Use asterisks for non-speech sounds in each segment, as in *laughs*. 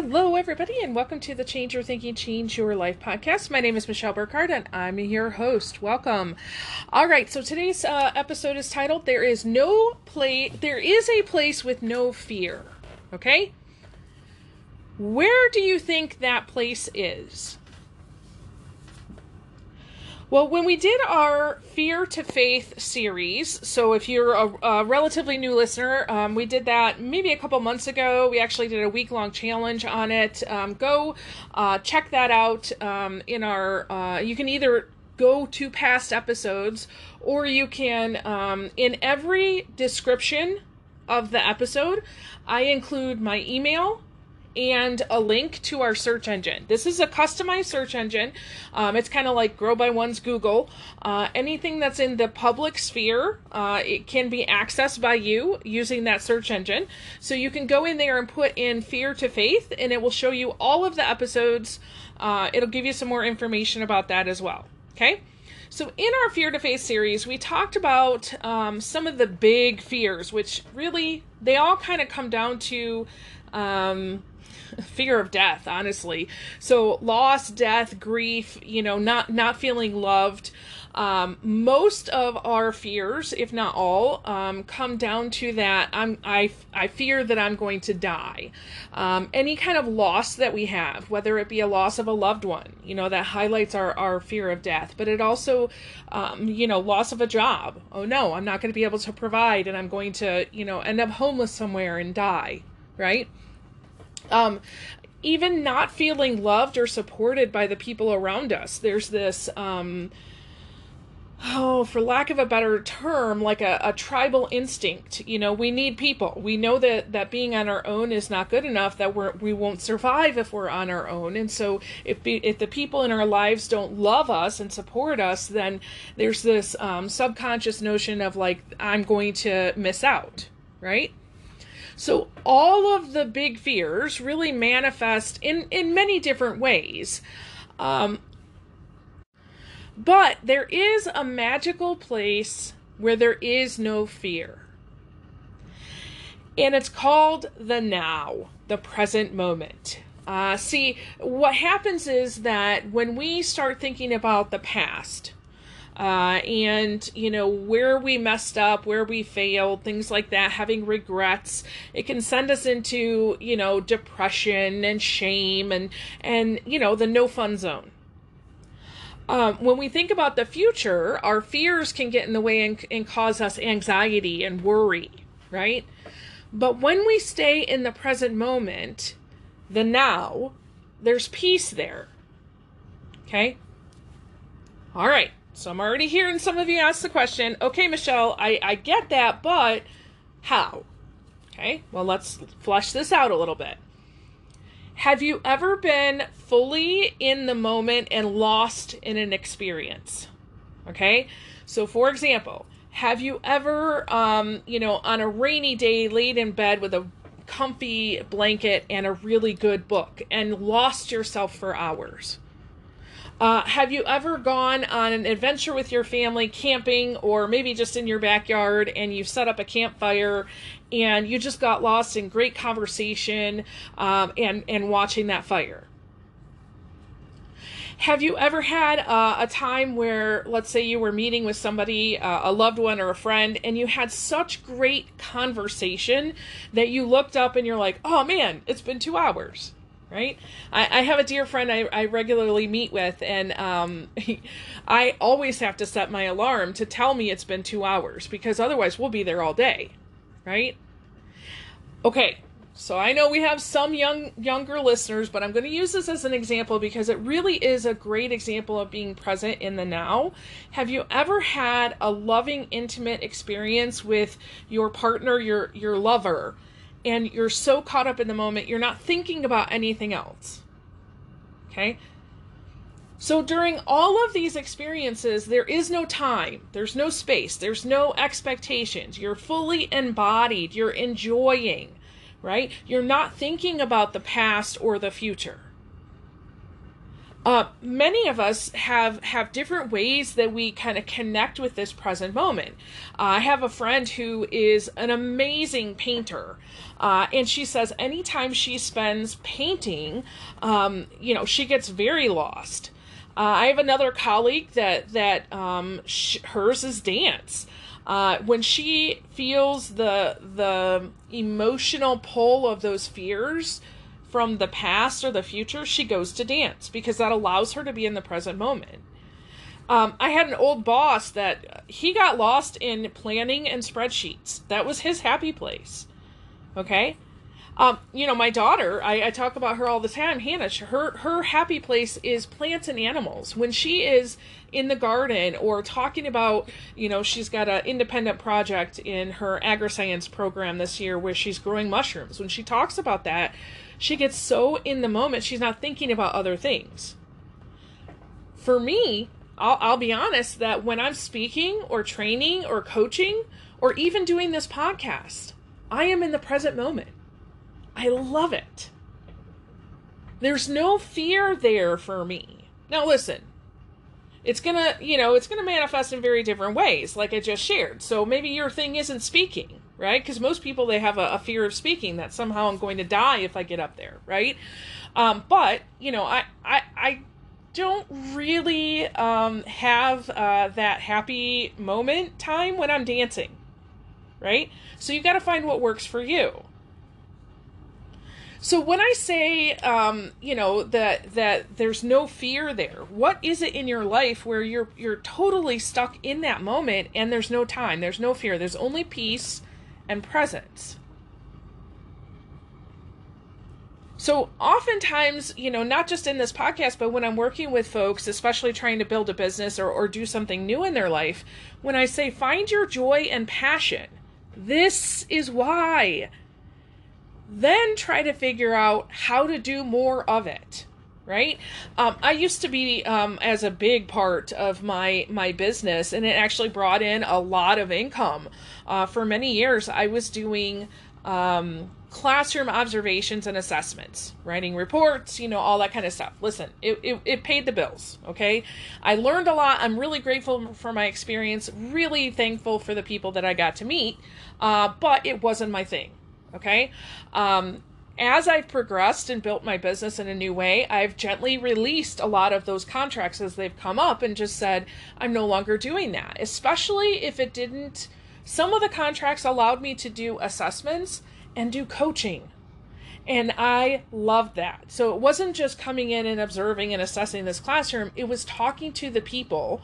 Hello, everybody, and welcome to the Change Your Thinking, Change Your Life podcast. My name is Michelle Burkhardt, and I'm your host. Welcome. All right, so today's uh, episode is titled "There is no place. There is a place with no fear." Okay, where do you think that place is? Well, when we did our Fear to Faith series, so if you're a, a relatively new listener, um, we did that maybe a couple months ago. We actually did a week long challenge on it. Um, go uh, check that out um, in our, uh, you can either go to past episodes or you can, um, in every description of the episode, I include my email and a link to our search engine. This is a customized search engine. Um, it's kind of like Grow by One's Google. Uh, anything that's in the public sphere, uh, it can be accessed by you using that search engine. So you can go in there and put in Fear to Faith, and it will show you all of the episodes. Uh, it'll give you some more information about that as well. Okay. So, in our Fear to Faith series, we talked about um, some of the big fears, which really they all kind of come down to um, fear of death honestly. So loss death grief you know not not feeling loved um, most of our fears if not all um, come down to that i'm i i fear that i'm going to die. Um, any kind of loss that we have whether it be a loss of a loved one you know that highlights our our fear of death but it also um, you know loss of a job. Oh no i'm not going to be able to provide and i'm going to you know end up homeless somewhere and die right um, even not feeling loved or supported by the people around us. There's this, um, oh, for lack of a better term, like a, a tribal instinct. You know, we need people. We know that that being on our own is not good enough. That we're we won't survive if we're on our own. And so, if be, if the people in our lives don't love us and support us, then there's this um, subconscious notion of like I'm going to miss out, right? So all of the big fears really manifest in in many different ways. Um, but there is a magical place where there is no fear. And it's called the now, the present moment. Uh, see, what happens is that when we start thinking about the past, uh, and you know where we messed up where we failed things like that having regrets it can send us into you know depression and shame and and you know the no fun zone. Um, when we think about the future our fears can get in the way and, and cause us anxiety and worry right? But when we stay in the present moment the now there's peace there. Okay? All right so I'm already hearing some of you ask the question, okay, Michelle, I, I get that, but how? Okay, well, let's flesh this out a little bit. Have you ever been fully in the moment and lost in an experience? Okay, so for example, have you ever, um, you know, on a rainy day laid in bed with a comfy blanket and a really good book and lost yourself for hours? Uh, have you ever gone on an adventure with your family camping or maybe just in your backyard and you set up a campfire and you just got lost in great conversation um, and, and watching that fire? Have you ever had uh, a time where, let's say, you were meeting with somebody, uh, a loved one or a friend, and you had such great conversation that you looked up and you're like, oh man, it's been two hours? Right? I, I have a dear friend I, I regularly meet with, and um, he, *laughs* I always have to set my alarm to tell me it's been two hours because otherwise we'll be there all day, right? Okay, so I know we have some young younger listeners, but I'm going to use this as an example because it really is a great example of being present in the now. Have you ever had a loving, intimate experience with your partner, your your lover? And you're so caught up in the moment, you're not thinking about anything else. Okay? So during all of these experiences, there is no time, there's no space, there's no expectations. You're fully embodied, you're enjoying, right? You're not thinking about the past or the future. Uh, many of us have have different ways that we kind of connect with this present moment. Uh, I have a friend who is an amazing painter, uh, and she says anytime she spends painting, um, you know, she gets very lost. Uh, I have another colleague that that um, sh- hers is dance. Uh, when she feels the the emotional pull of those fears from the past or the future, she goes to dance because that allows her to be in the present moment. Um, I had an old boss that he got lost in planning and spreadsheets. That was his happy place. Okay. Um, you know, my daughter, I, I talk about her all the time, Hannah, her, her happy place is plants and animals. When she is in the garden or talking about, you know, she's got an independent project in her agri-science program this year where she's growing mushrooms. When she talks about that, she gets so in the moment, she's not thinking about other things. For me, I'll, I'll be honest that when I'm speaking or training or coaching or even doing this podcast, I am in the present moment. I love it. There's no fear there for me. Now, listen, it's gonna, you know, it's gonna manifest in very different ways, like I just shared. So maybe your thing isn't speaking right? Because most people they have a, a, fear of speaking that somehow I'm going to die if I get up there, right? Um, but you know, I I I don't really um, have uh, that happy moment time when I'm dancing, right? So you got to find what works for you. So when I say, um, you know, that that there's no fear there, what is it in your life where you're you're totally stuck in that moment and there's no time, there's no fear, there's only peace, and presence. So, oftentimes, you know, not just in this podcast, but when I'm working with folks, especially trying to build a business or, or do something new in their life, when I say find your joy and passion, this is why. Then try to figure out how to do more of it right? Um, i used to be um, as a big part of my my business and it actually brought in a lot of income. Uh, for many years i was doing um, classroom observations and assessments writing reports you know all that kind of stuff. Listen it, it, it paid the bills okay? I learned a lot. I'm really grateful for my experience really thankful for the people that i got to meet uh, but it wasn't my thing okay um, as I've progressed and built my business in a new way, I've gently released a lot of those contracts as they've come up and just said, I'm no longer doing that. Especially if it didn't, some of the contracts allowed me to do assessments and do coaching. And I loved that. So it wasn't just coming in and observing and assessing this classroom, it was talking to the people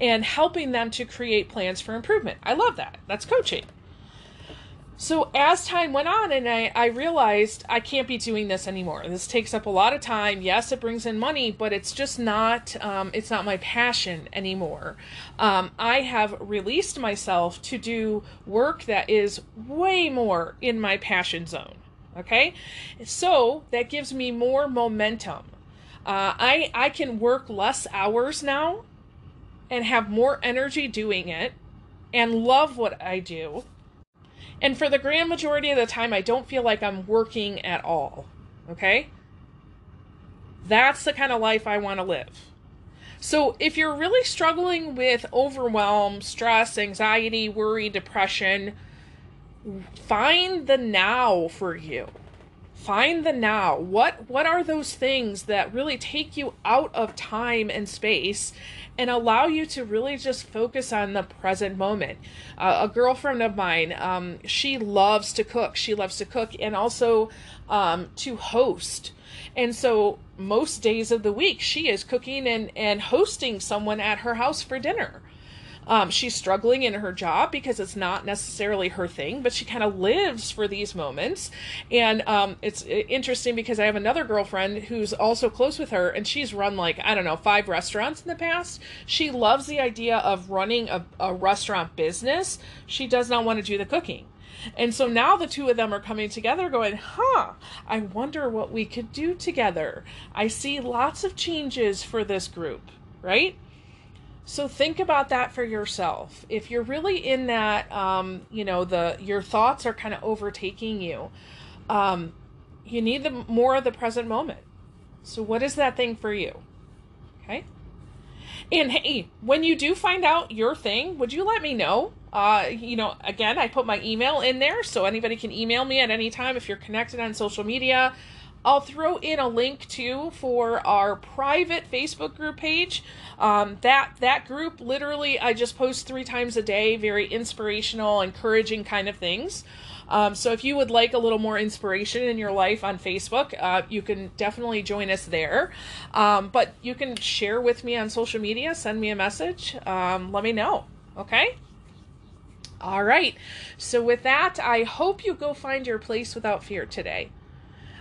and helping them to create plans for improvement. I love that. That's coaching. So as time went on, and I, I realized I can't be doing this anymore. This takes up a lot of time. Yes, it brings in money, but it's just not um, it's not my passion anymore. Um, I have released myself to do work that is way more in my passion zone. Okay, so that gives me more momentum. Uh, I I can work less hours now, and have more energy doing it, and love what I do and for the grand majority of the time, I don't feel like I'm working at all. Okay? That's the kind of life I want to live. So, if you're really struggling with overwhelm, stress, anxiety, worry, depression, find the now for you. Find the now. What what are those things that really take you out of time and space and allow you to really just focus on the present moment. Uh, a girlfriend of mine, um, she loves to cook. She loves to cook and also um, to host. And so most days of the week, she is cooking and, and hosting someone at her house for dinner. Um, she's struggling in her job because it's not necessarily her thing, but she kind of lives for these moments. And um, it's interesting because I have another girlfriend who's also close with her, and she's run like, I don't know, five restaurants in the past. She loves the idea of running a, a restaurant business. She does not want to do the cooking. And so now the two of them are coming together going, huh, I wonder what we could do together. I see lots of changes for this group, right? So think about that for yourself. If you're really in that, um, you know, the your thoughts are kind of overtaking you, um, you need the more of the present moment. So what is that thing for you? Okay. And hey, when you do find out your thing, would you let me know? Uh, you know, again, I put my email in there so anybody can email me at any time if you're connected on social media. I'll throw in a link too for our private Facebook group page. Um, that that group literally I just post three times a day, very inspirational, encouraging kind of things. Um, so if you would like a little more inspiration in your life on Facebook, uh, you can definitely join us there. Um, but you can share with me on social media, send me a message, um, let me know. Okay. All right. So with that, I hope you go find your place without fear today.